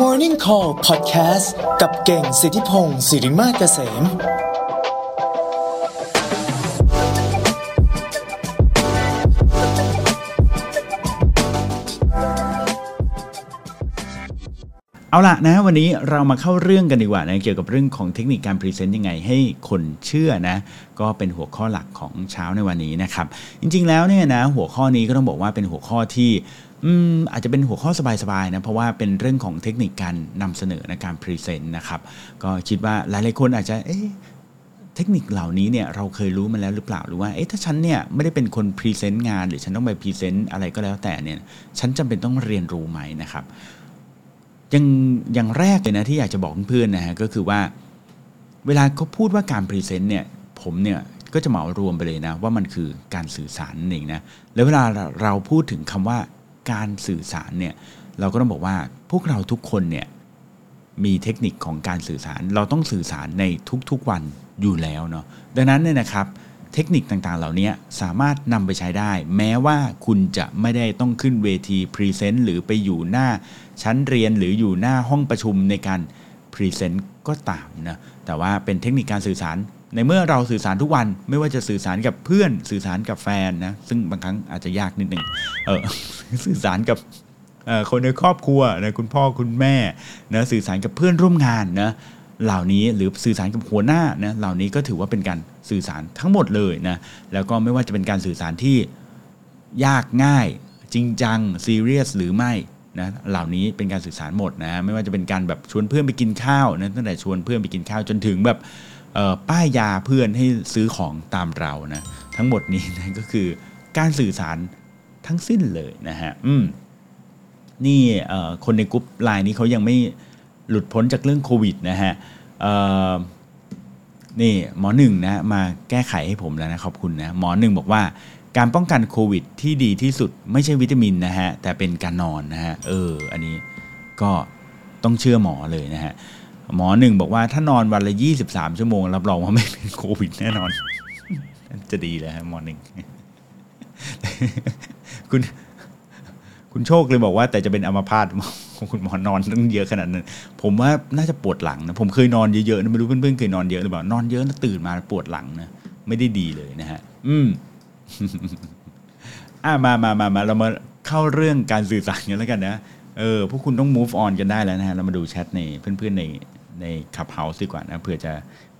Morning Call Podcast กับเก่งสิทธิพงศ์สิริมาเกษม เอาละนะวันนี้เรามาเข้าเรื่องกันดีกว่านะเกี่ยวกับเรื่องของเทคนิคการพรีเซนต์ยังไงให้คนเชื่อนะ ก็เป็นหัวข้อหลักของเช้าในวันนี้นะครับ จริงๆแล้วเนี่ยนะหัวข้อนี้ก็ต้องบอกว่าเป็นหัวข้อที่ อืมอาจจะเป็นหัวข้อสบายๆนะเพราะว่าเป็นเรื่องของเทคนิคการนำเสนอในการ present นะครับ ก็คิดว่าหลายๆคนอาจจะเอ๊ะเทคนิคเหล่านี้เนี่ยเราเคยรู้มาแล้วหรือเปล่าหรือว่าเอ๊ะถ้าฉันเนี่ยไม่ได้เป็นคน present งาน หรือฉันต้องไป present อะไรก็แล้วแต่เนี่ยฉันจำเป็นต้องเรียนรู้ไหมนะครับยังอย่างแรกเลยนะที่อยากจะบอกเพื่อนๆนะฮะก็คือว่าเวลาเขาพูดว่าการ present เนี่ยผมเนี่ยก็จะเหมารวมไปเลยนะว่ามันคือการสื่อสารนั่นเองนะแล้วเวลาเราพูดถึงคำว่า การสื่อสารเนี่ยเราก็ต้องบอกว่าพวกเราทุกคนเนี่ยมีเทคนิคของการสื่อสาร เราต้องสื่อสารในทุกๆวันอยู่แล้วเนาะดังนั้นเนี่ยนะครับเทคนิคต่างๆ เหล่านี้สามารถนำไปใช้ได้ แม้ว่าคุณจะไม่ได้ต้องขึ้นเวที present หรือไปอยู่หน้าชั้นเรียนหรืออยู่หน้าห้องประชุมในการ present ก็ตามนะแต่ว่าเป็นเทคนิคการสื่อสาร ในเมื่อเราสื่อสารทุกวันไม่ว่าจะสื่อสารกับเพื่อนสื่อสารกับแฟนนะซึ่งบางครั้งอาจจะยากนิดหนึ่งเออสื่อสารกับคนในครอบครัวนะคุณพ่อคุณแม่นะสื่อสารกับเพื่อนร่วมงานนะเหล่านี้หรือสื่อสารกับหัวหน้านะเหล่านี้ก็ถือว่าเป็นการสื่อสารทั้งหมดเลยนะแล้วก็ไม่ว่าจะเป็นการสื่อสารที่ยากง่าย จริงจังซีเรียสหรือไม่นะเหล่านี้เป็นการสื่อสารหมดนะไม่ว่าจะเป็นการแบบชวนเพื่อนไปกินข้าวนะตั้งแต่ชวนเพื่อนไปกินข้าวจนถึงแบบ ป้ายยาเพื่อนให้ซื้อของตามเรานะทั้งหมดนี้นะก็คือการสื่อสารทั้งสิ้นเลยนะฮะอืมนี่คนใน group LINE นี้เขายังไม่หลุดพ้นจากเรื่องโควิดนะฮะนี่หมอหนึ่งนะมาแก้ไขให้ผมแล้วนะขอบคุณนะหมอหนึ่งบอกว่าการป้องกันโควิดที่ดีที่สุดไม่ใช่วิตามินนะฮะแต่เป็นการนอนนะฮะเอออันนี้ก็ต้องเชื่อหมอเลยนะฮะ หมอหนึ่งบอกว่าถ้านอนวันละ 23 ชั่วโมง รับรองว่าไม่เป็นโควิดแน่นอน จะดีเลยฮะหมอหนึ่งคุณคุณโชคเลยบอกว่าแต่จะเป็นอัมพาตของคุณหมอนอนตั้งเยอะขนาดนั้น ผมว่าน่าจะปวดหลังนะ ผมเคยนอนเยอะๆนะไม่รู้เพื่อนๆเคยนอนเยอะหรือเปล่านอนเยอะแล้วตื่นมาปวดหลังนะไม่ได้ดีเลยนะฮะ อืมอะมามามามาเรามาเข้าเรื่องการสื่อสารกันแล้วกันนะเออพวกคุณต้อง move on กันได้แล้วนะฮะเรามาดูแชทในเพื่อนๆใน ในคับเฮาส์ดีกว่านะเพื่อจะ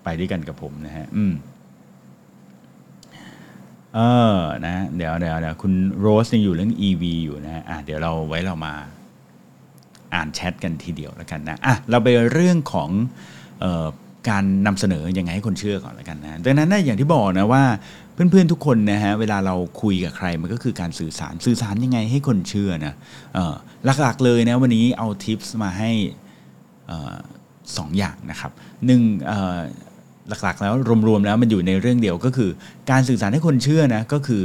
ไปด้วยกันกับผมนะฮะอืมเออนะเดี๋ยวเดี๋ยวเดี๋ยวคุณโรสยังอยู่เรื่อง EV อยู่นะฮะอะเดี๋ยวเราไว้เรามาอ่านแชทกันทีเดียวแล้วกันนะอะเราไปเรื่องของเอ่อการนำเสนอยังไงให้คนเชื่อก่อนแล้วกันนะดังนั้นนะอย่างที่บอกนะว่าเพื่อนๆทุกคนนะฮะเวลาเราคุยกับใครมันก็คือการสื่อสารสื่อสารยังไงให้คนเชื่อนะเออหลักๆเลยนะวันนี้เอาทิปส์มาให้ เอ่อสองอย่างนะครับหนึ่งหลักๆ แล้วรวมๆแล้วมันอยู่ในเรื่องเดียวก็คือ การสื่อสารให้คนเชื่อนะก็คือ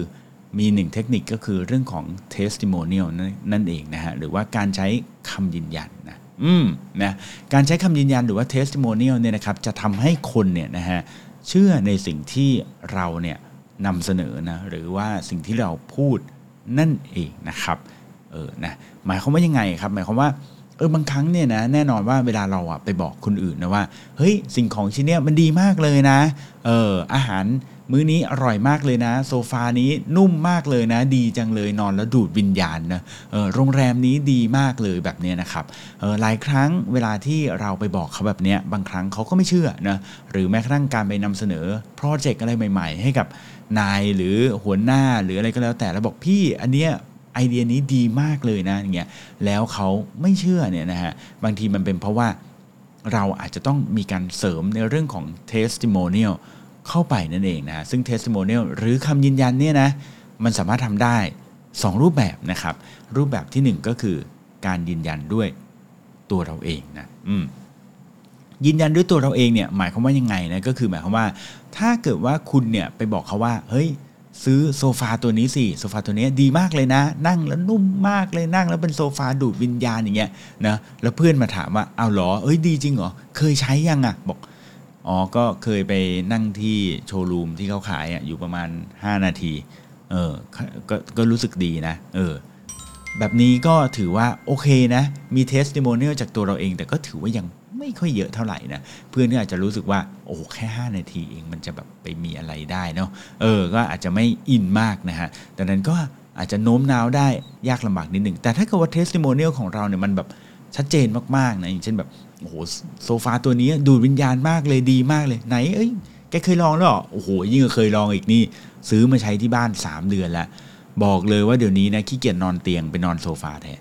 มีหนึ่งเทคนิคก็คือเรื่องของ testimonial นั่นเองนะฮะหรือว่าการใช้คำยืนยันนะอืมนะการใช้คำยืนยันหรือว่า testimonial เนี่ยนะครับจะทำให้คนเนี่ยนะฮะเชื่อในสิ่งที่เราเนี่ยนำเสนอนะหรือว่าสิ่งที่เราพูดนั่นเองนะครับเออนะหมายความว่ายังไงครับ หมายความว่า เออบางครั้งเนี่ยนะแน่นอนว่าเวลาเราอะไปบอกคนอื่นนะว่าเฮ้ยสิ่งของชิ้นเนี้ยมันดีมากเลยนะเอออาหารมื้อนี้อร่อยมากเลยนะ โซฟานี้นุ่มมากเลยนะ ดีจังเลยนอนแล้วดูดวิญญาณนะเออโรงแรมนี้ดีมากเลยแบบเนี้ยนะครับเออหลายครั้งเวลาที่เราไปบอกเขาแบบเนี้ยบางครั้งเขาก็ไม่เชื่อนะหรือแม้กระทั่งการไปนำเสนอโปรเจกต์อะไรใหม่ ๆ ให้กับนายหรือหัวหน้าหรืออะไรก็แล้วแต่แล้วบอกพี่อันเนี้ย ไอเดียนี้ดีมากเลยนะอย่างเงี้ยแล้วเขาไม่เชื่อเนี่ยนะฮะบางทีมันเป็นเพราะว่าเราอาจจะต้องมีการเสริมในเรื่องของ testimonial เข้าไปนั่นเองนะซึ่ง testimonial หรือคำยืนยันเนี่ยนะมันสามารถทำได้ 2 รูปแบบนะครับ รูปแบบทีหนึ่1 ก็คือการยืนยันด้วยตัวเราเองนะอืมยืนยันด้วยตัวเราเองเนี่ยหมายความว่ายังไงนะก็คือหมายความว่า ถ้าเกิดว่าคุณเนี่ยไปบอกเขาว่า เฮ้ย ซื้อโซฟาตัวนี้สิโซฟาตัวนี้ดีมากเลยนะ นั่งแล้วนุ่มมากเลยนั่งแล้วเป็นโซฟาดูดวิญญาณอย่างเงี้ยนะแล้วเพื่อนมาถามว่าเอาหรอเอ้ยดีจริงเหรอเคยใช้ยังอะบอกอ๋อก็เคยไปนั่งที่โชว์รูมที่เขาขายอะอยู่ประมาณ 5 นาทีเออก็ก็รู้สึกดีนะเออแบบนี้ก็ถือว่าโอเคนะ มี testimonial จากตัวเราเอง แต่ก็ถือว่ายัง ไม่ค่อยเยอะเท่าไหร่นะเพื่อนก็อาจจะรู้สึกว่าโอ้แค่ 5 นาทีเองมันจะแบบไปมีอะไรได้เนาะเออก็อาจจะไม่อินมากนะฮะดังนั้นก็อาจจะโน้มน้าวได้ยากลำบากนิดหนึ่งแต่ถ้าเกิดว่า testimonial ของเราเนี่ยมันแบบชัดเจนมากๆนะอย่างเช่นแบบโอ้โหโซฟาตัวนี้ดูดวิญญาณมากเลยดีมากเลยไหนเอ้ยแกเคยลองแล้วหรอโอ้โหยิ่งเคยลองอีกนี่ซื้อมาใช้ที่บ้าน 3 เดือนแล้วบอกเลยว่าเดี๋ยวนี้นะขี้เกียจนอนเตียงไปนอนโซฟาแทน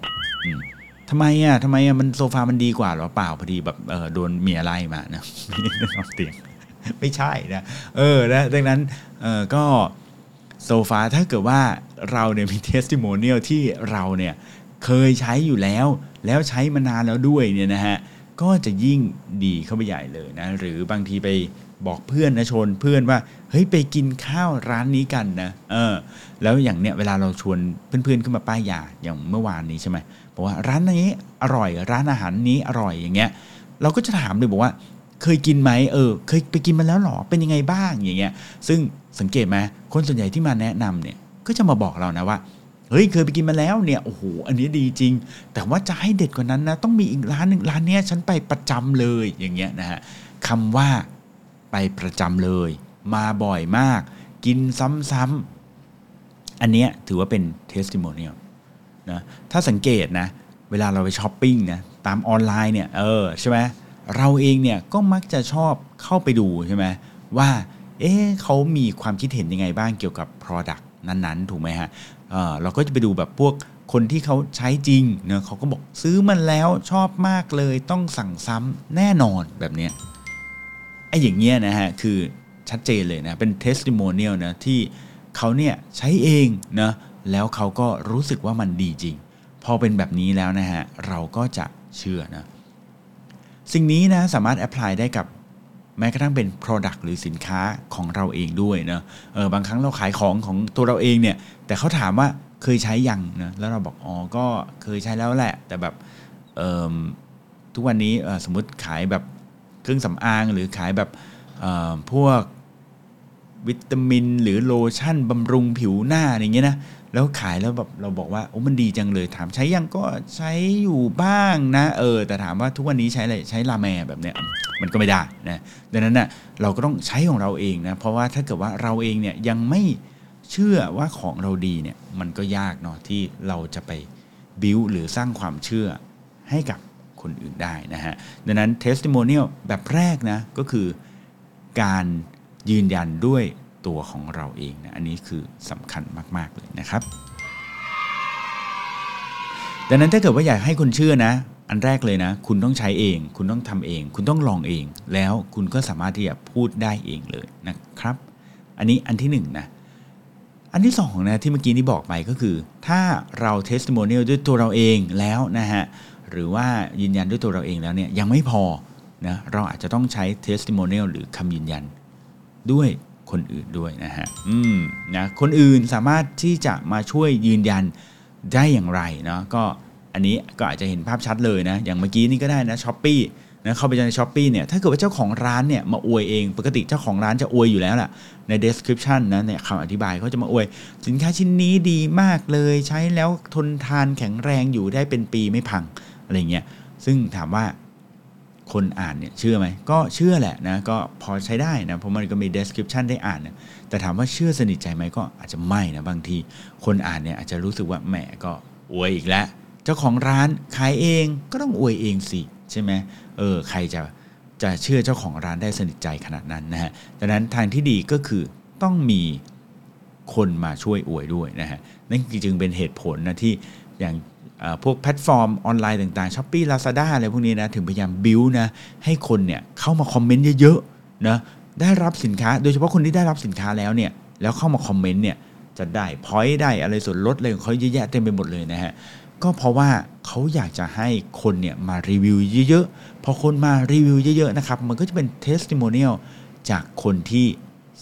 ทำไมอะทำไมอะมันโซฟามันดีกว่าหรอเปล่าพอดีแบบเออโดนเมียไล่มานะไม่ได้นอนเตียงไม่ใช่นะเออนะดังนั้นเออก็โซฟาถ้าเกิดว่าเราเนี่ยมี testimonial ที่เราเนี่ยเคยใช้อยู่แล้ว แล้วใช้มานานแล้วด้วยเนี่ยนะฮะก็จะยิ่งดีเข้าไปใหญ่เลยนะหรือบางทีไปบอกเพื่อนนะชนเพื่อนว่าเฮ้ยไปกินข้าวร้านนี้กันนะเออแล้วอย่างเนี้ยเวลาเราชวนเพื่อนๆขึ้นมาป้ายยาอย่างเมื่อวานนี้ใช่ไหม บอกว่าร้านนี้อร่อย ร้านอาหารนี้อร่อยอย่างเงี้ย เราก็จะถามเลยบอกว่า เคยกินไหมเออ เคยไปกินมาแล้วหรอเป็นยังไงบ้างอย่างเงี้ย ซึ่งสังเกตไหมคนส่วนใหญ่ที่มาแนะนำเนี่ยก็จะมาบอกเรานะว่าเฮ้ยเคยไปกินมาแล้วเนี่ยโอ้โหอันนี้ดีจริง แต่ว่าจะให้เด็ดกว่านั้นนะต้องมีอีกร้านหนึ่งร้านเนี้ยฉันไปประจำเลยอย่างเงี้ยนะฮะคำว่าไปประจำเลย มาบ่อยมาก กินซ้ำๆอันเนี้ยถือว่าเป็น testimonial นะถ้าสังเกตนะเวลาเราไปช้อปปิ้งนะตามออนไลน์เนี่ยเออใช่ไหมเราเองเนี่ยก็มักจะชอบเข้าไปดูใช่ไหมว่าเอ๊ะเขามีความคิดเห็นยังไงบ้างเกี่ยวกับ Product นั้นๆ ถูกไหมฮะเราก็จะไปดูแบบพวกคนที่เขาใช้จริงเนะเขาก็บอกซื้อมันแล้วชอบมากเลยต้องสั่งซ้ำแน่นอนแบบนี้ไอ้อย่างเงี้ยนะฮะคือชัดเจนเลยนะ เป็น testimonial นะที่เขาเนี่ยใช้เองนะ แล้วเขาก็รู้สึกว่ามันดีจริง พอเป็นแบบนี้แล้วนะฮะ เราก็จะเชื่อนะ สิ่งนี้นะสามารถ apply ได้กับแม้กระทั่งเป็น Product หรือสินค้าของเราเองด้วยเนะเออบางครั้งเราขายของของตัวเราเองเนี่ย แต่เขาถามว่าเคยใช้ยังนะแล้วเราบอกอ๋อก็เคยใช้แล้วแหละ แต่แบบทุกวันนี้สมมติขายแบบเครื่องสำอางหรือขายแบบพวก วิตามิน หรือโลชั่นบำรุงผิวหน้าอย่างเงี้ยนะแล้วขายแล้วแบบเราบอกว่าโอ้มันดีจังเลยถามใช้ยังก็ใช้อยู่บ้างนะ เออ แต่ถามว่าทุกวันนี้ใช้อะไรใช้ลาแมแบบเนี้ยมันก็ไม่ได้นะดังนั้นนะ่ะเราก็ต้องใช้ของเราเองนะเพราะว่าถ้าเกิดว่าเราเองเนี่ยยังไม่เชื่อว่าของเราดีเนี่ยมันก็ยากเนาะที่เราจะไปบิวหรือสร้างความเชื่อให้กับคนอื่นได้นะฮะดังนั้น testimonial แบบแรกนะก็คือการ ยืนยันด้วยตัวของเราเองนะอันนี้คือสำคัญมาก ๆ เลยนะครับดังนั้นถ้าเกิดว่าอยากให้คนเชื่อนะ อันแรกเลยนะ คุณต้องใช้เอง คุณต้องทำเอง คุณต้องลองเอง แล้วคุณก็สามารถที่จะพูดได้เองเลยนะครับ อันนี้อันที่1นะอันที่2นะที่เมื่อกี้นี้บอกไปก็คือ ถ้าเรา testimonial ด้วยตัวเราเองแล้วนะฮะหรือว่ายืนยันด้วยตัวเราเองแล้วเนี่ยยังไม่พอนะเราอาจจะต้องใช้ testimonial หรือคำยืนยัน ด้วยคนอื่นด้วยนะฮะอืมนะคนอื่นสามารถที่จะมาช่วยยืนยันได้อย่างไรเนาะก็อันนี้ก็อาจจะเห็นภาพชัดเลยนะอย่างเมื่อกี้นี่ก็ได้นะ Shopee นะเข้าไปใน Shopee เนี่ยถ้าเกิดว่าเจ้าของร้านเนี่ยมาอวยเอง ปกติเจ้าของร้านจะอวยอยู่แล้วแหละใน description นะเนี่ยคำอธิบายเขาจะมาอวย สินค้าชิ้นนี้ดีมากเลย ใช้แล้วทนทานแข็งแรงอยู่ได้เป็นปีไม่พังอะไรเงี้ยซึ่งถามว่า คนอ่านเนี่ยเชื่อไหมก็เชื่อแหละนะก็พอใช้ได้นะเพราะมันก็มี description ได้อ่านนะแต่ถามว่าเชื่อสนิทใจไหมก็อาจจะไม่นะบางทีคนอ่านเนี่ยอาจจะรู้สึกว่าแหมก็อวยอีกแล้วเจ้าของร้านขายเองก็ต้องอวยเองสิใช่ไหมเออใครจะจะเชื่อเจ้าของร้านได้สนิทใจขนาดนั้นนะฮะดังนั้นทางที่ดีก็คือต้องมีคนมาช่วยอวยด้วยนะฮะนั่นจึงเป็นเหตุผลนะที่อย่าง พวกแพลตฟอร์มออนไลน์ต่างๆ Shopee Lazada อะไรพวกนี้นะ ถึงพยายามบิวนะให้คนเนี่ยเข้ามาคอมเมนต์เยอะๆนะได้รับสินค้า โดยเฉพาะคนที่ได้รับสินค้าแล้วเนี่ยแล้วเข้ามาคอมเมนต์เนี่ยจะได้ point ได้อะไรส่วนลดเลยของเขาเยอะแยะเต็มไปหมดเลยนะฮะก็เพราะว่าเขาอยากจะให้คนเนี่ยมารีวิวเยอะๆ พอคนมารีวิวเยอะๆนะครับ มันก็จะเป็น testimonial จากคนที่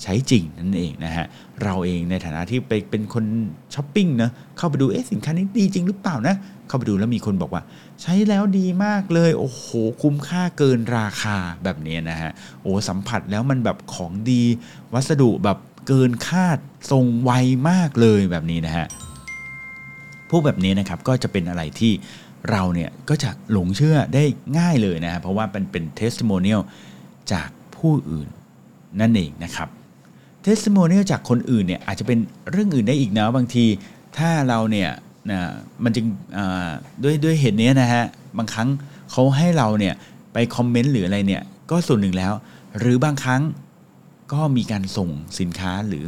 ใช้จริงนั่นเองนะฮะเราเองในฐานะที่ไปเป็นคนช้อปปิ้งนะเข้าไปดูเอ๊ะสินค้านี้ดีจริงหรือเปล่านะเข้าไปดูแล้วมีคนบอกว่า ใช้แล้วดีมากเลยโอ้โหคุ้มค่าเกินราคาแบบนี้นะฮะโอ้สัมผัสแล้วมันแบบของดี วัสดุแบบเกินคาดส่งไวมากเลยแบบนี้นะฮะพวกแบบนี้นะครับก็จะเป็นอะไรที่เราเนี่ยก็จะหลงเชื่อได้ง่ายเลยนะฮะเพราะว่าเป็นเป็น testimonial จากผู้อื่นนั่นเองนะครับ testimonial จากคนอื่นเนี่ยอาจจะเป็นเรื่องอื่นได้อีกนะบางที ถ้าเราเนี่ยนะมันจึงด้วยด้วยเหตุนี้นะฮะบางครั้งเขาให้เราเนี่ยไปคอมเมนต์หรืออะไรเนี่ยก็ส่วนหนึ่งแล้ว หรือบางครั้งก็มีการส่งสินค้าหรือ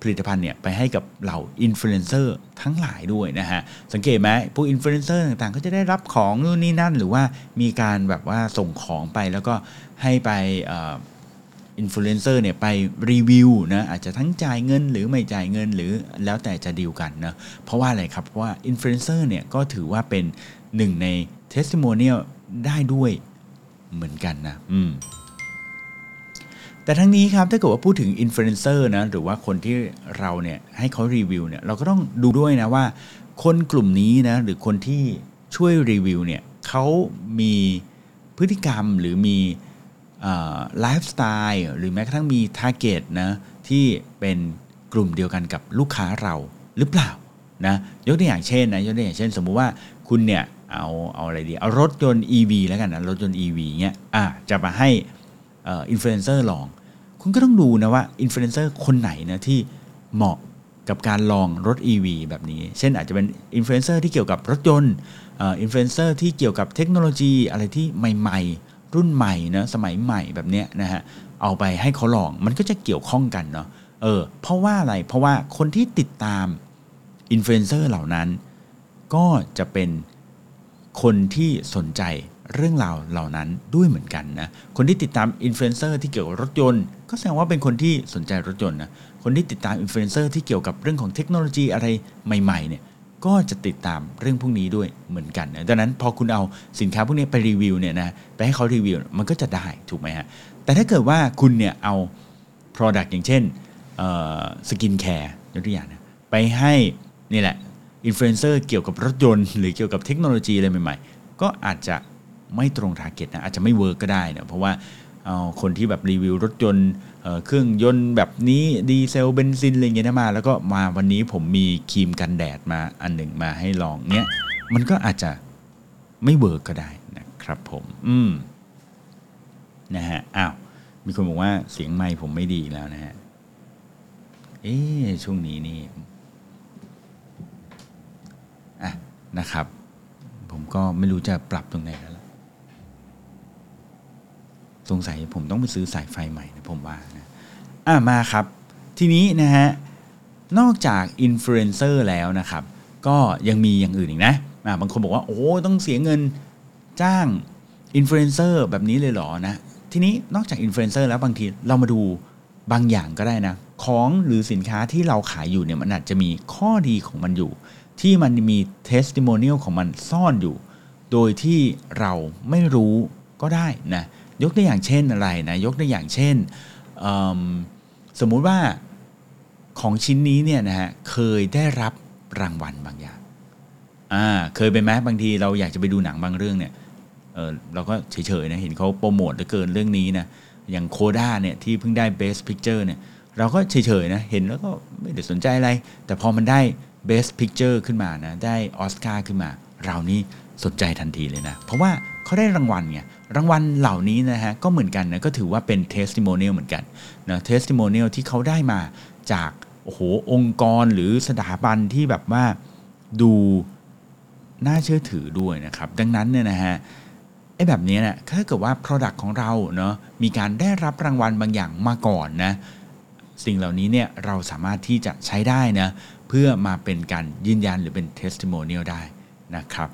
ผลิตภัณฑ์เนี่ยไปให้กับเหล่าอินฟลูเอนเซอร์ทั้งหลายด้วยนะฮะ สังเกตไหมพวกอินฟลูเอนเซอร์ต่างๆ ก็จะได้รับของนู่นนี่นั่น หรือว่ามีการแบบว่าส่งของไปแล้วก็ให้ไป อินฟลูเอนเซอร์เนี่ยไปรีวิวนะอาจจะทั้งจ่ายเงินหรือไม่จ่ายเงินหรือแล้วแต่จะดีลกันนะเพราะว่าอะไรครับเพราะว่าอินฟลูเอนเซอร์เนี่ยก็ถือว่าเป็นหนึ่งในtestimonial ได้ด้วยเหมือนกันนะอืมแต่ทั้งนี้ครับถ้าเกิดว่าพูดถึงอินฟลูเอนเซอร์นะหรือว่าคนที่เราเนี่ยให้เขารีวิวเนี่ยเราก็ต้องดูด้วยนะว่า คนกลุ่มนี้นะหรือคนที่ช่วยรีวิวเนี่ยเขามีพฤติกรรมหรือมี ไลฟ์สไตล์หรือแม้กระทั่งมี target นะที่เป็นกลุ่มเดียวกันกับลูกค้าเราหรือเปล่านะยกตัวอย่างเช่นนะยกตัวอย่างเช่น สมมุติว่าคุณเนี่ยเอาเอาอะไรดีเอารถยนต์ EV แล้วกันนะรถยนต์ EV เงี้ยอะจะมาให้อินฟลูเอนเซอร์ลอง คุณก็ต้องดูนะว่าอินฟลูเอนเซอร์คนไหนนะที่เหมาะกับการลองรถ EV แบบนี้ เช่นอาจจะเป็นอินฟลูเอนเซอร์ที่เกี่ยวกับรถยนต์อินฟลูเอนเซอร์ที่เกี่ยวกับเทคโนโลยีอะไรที่ใหม่ รุ่นใหม่นะสมัยใหม่แบบนี้นะฮะเอาไปให้เขาลองมันก็จะเกี่ยวข้องกันเนาะเออเพราะว่าอะไรเพราะว่าคนที่ติดตามอินฟลูเอนเซอร์เหล่านั้น ก็จะเป็นคนที่สนใจเรื่องราวเหล่านั้นด้วยเหมือนกันนะ คนที่ติดตามอินฟลูเอนเซอร์ที่เกี่ยวกับรถยนต์ ก็แสดงว่าเป็นคนที่สนใจรถยนต์นะ คนที่ติดตามอินฟลูเอนเซอร์ที่เกี่ยวกับเรื่องของเทคโนโลยีอะไรใหม่ๆเนี่ย ก็จะติดตามเรื่องพวกนี้ด้วยเหมือนกันนะดังนั้นพอคุณเอาสินค้าพวกนี้ไปรีวิวเนี่ยนะไปให้เขารีวิวมันก็จะได้ถูกไหมฮะแต่ถ้าเกิดว่าคุณเนี่ยเอา Product อย่างเช่นสกินแคร์ยกตัวอย่างนะไปให้นี่แหละอินฟลูเอนเซอร์เกี่ยวกับรถยนต์ หรือเกี่ยวกับเทคโนโลยีอะไรใหม่ ๆ ก็อาจจะไม่ตรง target นะอาจจะไม่ work ก็ได้นะเพราะว่า เอาคนที่แบบรีวิวรถยนต์เครื่องยนต์แบบนี้ดีเซลเบนซินอะไรเงี้ยมา แล้วก็มาวันนี้ผมมีครีมกันแดดมาอันหนึ่งมาให้ลองเนี้ยมันก็อาจจะไม่ work ก็ได้นะครับผมอืมนะฮะอ้าวมีคนบอกว่าเสียงไมค์ผมไม่ดีแล้วนะฮะเอ๊ช่วงนี้นี่อะนะครับ ผมก็ไม่รู้จะปรับตรงไหนแล้ว สงสัยผมต้องไปซื้อสายไฟใหม่นะผมว่านะอะมาครับ ทีนี้นะฮะนอกจากอินฟลูเอนเซอร์แล้วนะครับ ก็ยังมีอย่างอื่นอีกนะอะบางคนบอกว่าโอ้ต้องเสียเงินจ้างอินฟลูเอนเซอร์แบบนี้เลยเหรอนะทีนี้นอกจากอินฟลูเอนเซอร์แล้วบางทีเรามาดูบางอย่างก็ได้นะ ของหรือสินค้าที่เราขายอยู่เนี่ยมันอาจจะมีข้อดีของมันอยู่ ที่มันมี testimonial ของมันซ่อนอยู่ โดยที่เราไม่รู้ก็ได้นะ ยกตัวอย่างเช่นอะไรนะยกตัวอย่างเช่นสมมุติว่าของชิ้นนี้เนี่ยนะฮะเคยได้รับรางวัลบางอย่างอ่าเคยไปไหมบางทีเราอยากจะไปดูหนังบางเรื่องเนี่ยเออเราก็เฉยๆนะเห็นเขาโปรโมทเหลือเกินเรื่องนี้นะอย่างโคด้าเนี่ยที่เพิ่งได้ Best Picture เนี่ยเราก็เฉยๆนะเห็นแล้วก็ไม่ได้สนใจอะไร แต่พอมันได้ Best Picture ขึ้นมานะได้ออสการ์ขึ้นมา เรานี่สนใจทันทีเลยนะ เพราะว่า เขาได้รางวัลไงรางวัลเหล่านี้นะฮะก็เหมือนกันนะก็ถือว่าเป็น testimonial เหมือนกันนะ testimonial ที่เขาได้มาจากโอ้โหองค์กรหรือสถาบันที่แบบว่าดูน่าเชื่อถือด้วยนะครับ ดังนั้นเนี่ยนะฮะไอ้แบบนี้เนี่ยถ้าเกิดว่า Product ของเราเนาะมีการได้รับรางวัลบางอย่างมาก่อนนะสิ่งเหล่านี้เนี่ยเราสามารถที่จะใช้ได้นะเพื่อมาเป็นการยืนยันหรือเป็น testimonial ได้นะครับ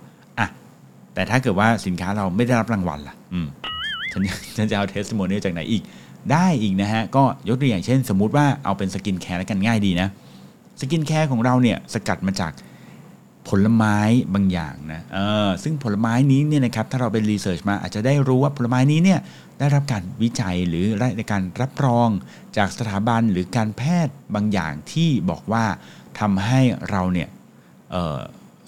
แต่ถ้าเกิดว่าสินค้าเราไม่ได้รับรางวัลล่ะฉันฉันจะเอา testimonial จากไหนอีก ได้อีกนะฮะ ก็ยกตัวอย่างเช่น สมมุติว่าเอาเป็นสกินแคร์แล้วกันง่ายดีนะ สกินแคร์ของเราเนี่ยสกัดมาจากผลไม้บางอย่างนะเออซึ่งผลไม้นี้เนี่ยนะครับถ้าเราไป research มาอาจจะได้รู้ว่าผลไม้นี้เนี่ยได้รับการวิจัยหรือได้การรับรองจากสถาบันหรือการแพทย์บางอย่างที่บอกว่าทำให้เราเนี่ย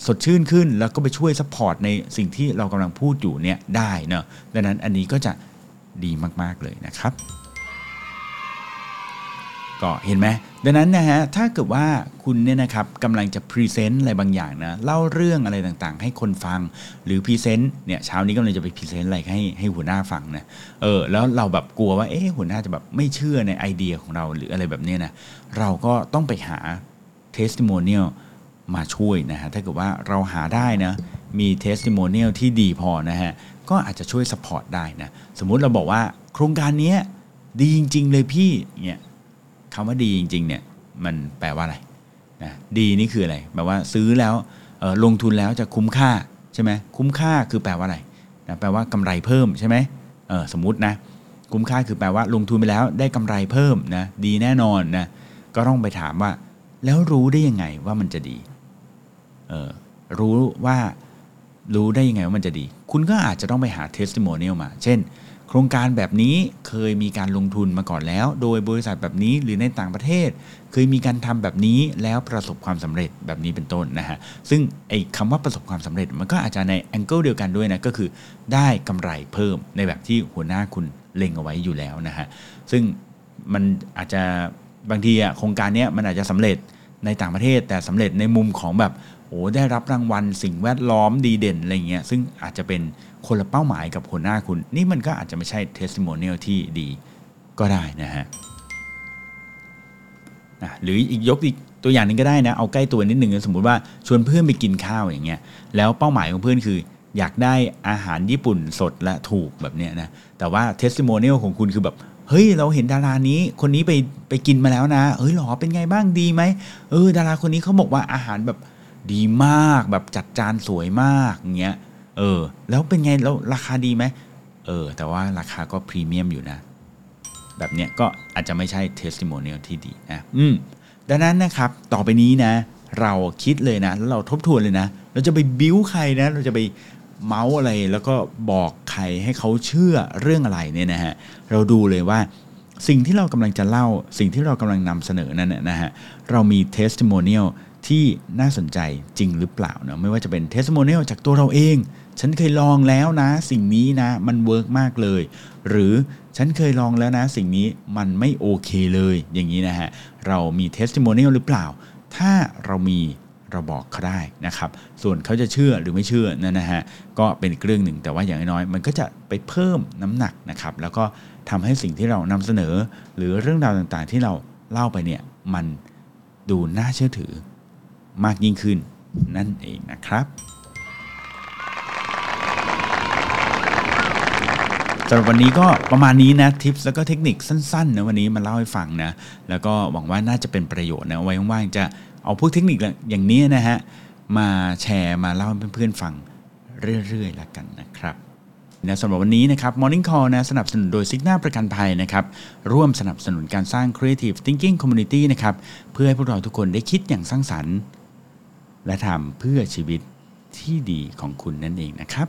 สดชื่นขึ้นแล้วก็ไปช่วย support ในสิ่งที่เรากำลังพูดอยู่เนี่ยได้เนาะดังนั้นอันนี้ก็จะดีมาก ๆ เลยนะครับ ก็เห็นไหมดังนั้นนะฮะถ้าเกิดว่าคุณเนี่ยนะครับกำลังจะ present อะไรบางอย่างนะเล่าเรื่องอะไรต่างๆ ให้คนฟังหรือ present เนี่ยเช้านี้กำลังจะไป present อะไรให้ให้หัวหน้าฟังนะเออแล้วเราแบบกลัวว่าเอ๊ะหัวหน้าจะแบบไม่เชื่อในไอเดียของเราหรืออะไรแบบนี้นะเราก็ต้องไปหา testimonial ม มาช่วยนะฮะถ้าเกิดว่าเราหาได้นะมี testimonial ที่ดีพอนะฮะก็อาจจะช่วย support ได้นะสมมุติเราบอกว่าโครงการนี้ดีจริง ๆ เลยพี่เนี่ยคำว่าดีจริง ๆ เนี่ยมันแปลว่าอะไรนะดีนี่คืออะไรแปลว่าซื้อแล้วลงทุนแล้วจะคุ้มค่าใช่ไหมคุ้มค่าคือแปลว่าอะไรนะแปลว่ากำไรเพิ่มใช่ไหมเออสมมตินะคุ้มค่าคือแปลว่าลงทุนไปแล้วได้กำไรเพิ่มนะดีแน่นอนนะก็ต้องไปถามว่า แล้วรู้ได้ยังไงว่ามันจะดี รู้ว่ารู้ได้ยังไงว่ามันจะดี คุณก็อาจจะต้องไปหา testimonial มา เช่น โครงการแบบนี้เคยมีการลงทุนมาก่อนแล้ว โดยบริษัทแบบนี้หรือในต่างประเทศ เคยมีการทำแบบนี้แล้วประสบความสำเร็จแบบนี้เป็นต้นนะฮะ ซึ่งไอ้คำว่าประสบความสำเร็จมันก็อาจจะในแองเกิลเดียวกันด้วยนะก็คือได้กำไรเพิ่มในแบบที่หัวหน้าคุณเล็งเอาไว้อยู่แล้วนะฮะ ซึ่งมันอาจจะบางทีอะโครงการเนี้ยมันอาจจะสำเร็จในต่างประเทศแต่สำเร็จในมุมของแบบ โอ้ได้รับรางวัลสิ่งแวดล้อมดีเด่นอะไรเงี้ยซึ่งอาจจะเป็นคนละเป้าหมายกับหัวหน้าคุณ นี่มันก็อาจจะไม่ใช่ testimonial ที่ดีก็ได้นะฮะนะหรืออีกยกอีกตัวอย่างหนึงก็ได้นะ เอาใกล้ตัวนิดหนึ่งสมมุติว่าชวนเพื่อนไปกินข้าวอย่างเงี้ยแล้วเป้าหมายของเพื่อนคือ อยากได้อาหารญี่ปุ่นสดและถูกแบบเนี้ยนะแต่ว่า testimonial ของคุณคือแบบเฮ้ยเราเห็นดารานี้คนนี้ไปไปกินมาแล้วนะเฮ้ยหรอเป็นไงบ้างดีไหมเออดาราคนนี้เขาบอกว่าอาหารแบบ ดีมากแบบจัดจานสวยมากอย่างเงี้ยเออ แล้วเป็นไงแล้วราคาดีไหมเออ แต่ว่าราคาก็พรีเมียมอยู่นะ แบบเนี้ยก็อาจจะไม่ใช่ testimonial ที่ดีนะอืมดังนั้นนะครับต่อไปนี้นะ เราคิดเลยนะ แล้วเราทบทวนเลยนะ เราจะไปบิ้วใครนะ เราจะไปเมาท์อะไรแล้วก็บอกใครให้เขาเชื่อเรื่องอะไรเนี่ยนะฮะเราดูเลยว่าสิ่งที่เรากำลังจะเล่า สิ่งที่เรากำลังนำเสนอนั่นนะนะฮะเรามี testimonial ที่น่ ที่น่าสนใจจริงหรือเปล่าเนะไม่ว่าจะเป็น testimonial จากตัวเราเอง ฉันเคยลองแล้วนะ สิ่งนี้นะมัน work มากเลย หรือฉันเคยลองแล้วนะ สิ่งนี้มันไม่โอเคเลย อย่างนี้นะฮะเรามี testimonial หรือเปล่า ถ้าเรามีเราบอกเขาได้นะครับ ส่วนเขาจะเชื่อหรือไม่เชื่อนั่นนะฮะ ก็เป็นเรื่องหนึ่งแต่ว่าอย่างน้อยมันก็จะไปเพิ่มน้ำหนักนะครับ แล้วก็ทำให้สิ่งที่เรานำเสนอ หรือเรื่องราวต่างๆ ที่เราเล่าไปเนี่ยมันดูน่าเชื่อถือ มากยิ่งขึ้นนั่นเองนะครับสำหรับวันนี้ก็ประมาณนี้นะทิปแล้วก็เทคนิคสั้นๆนะวันนี้มาเล่าให้ฟังนะแล้วก็หวังว่าน่าจะเป็นประโยชน์นะไว้ว่างๆจะเอาพวกเทคนิคอย่างนี้นะฮะมาแชร์มาเล่าให้เพื่อนๆฟังเรื่อยๆละกันนะครับนะสำหรับวันนี้นะครับ Morning Call นะสนับสนุนโดยซิกนาประกันภัยนะครับ ร่วมสนับสนุนการสร้าง Creative Thinking Community นะครับ เพื่อให้พวกเราทุกคนได้คิดอย่างสร้างสรรค์ และทำเพื่อชีวิตที่ดีของคุณนั่นเองนะครับ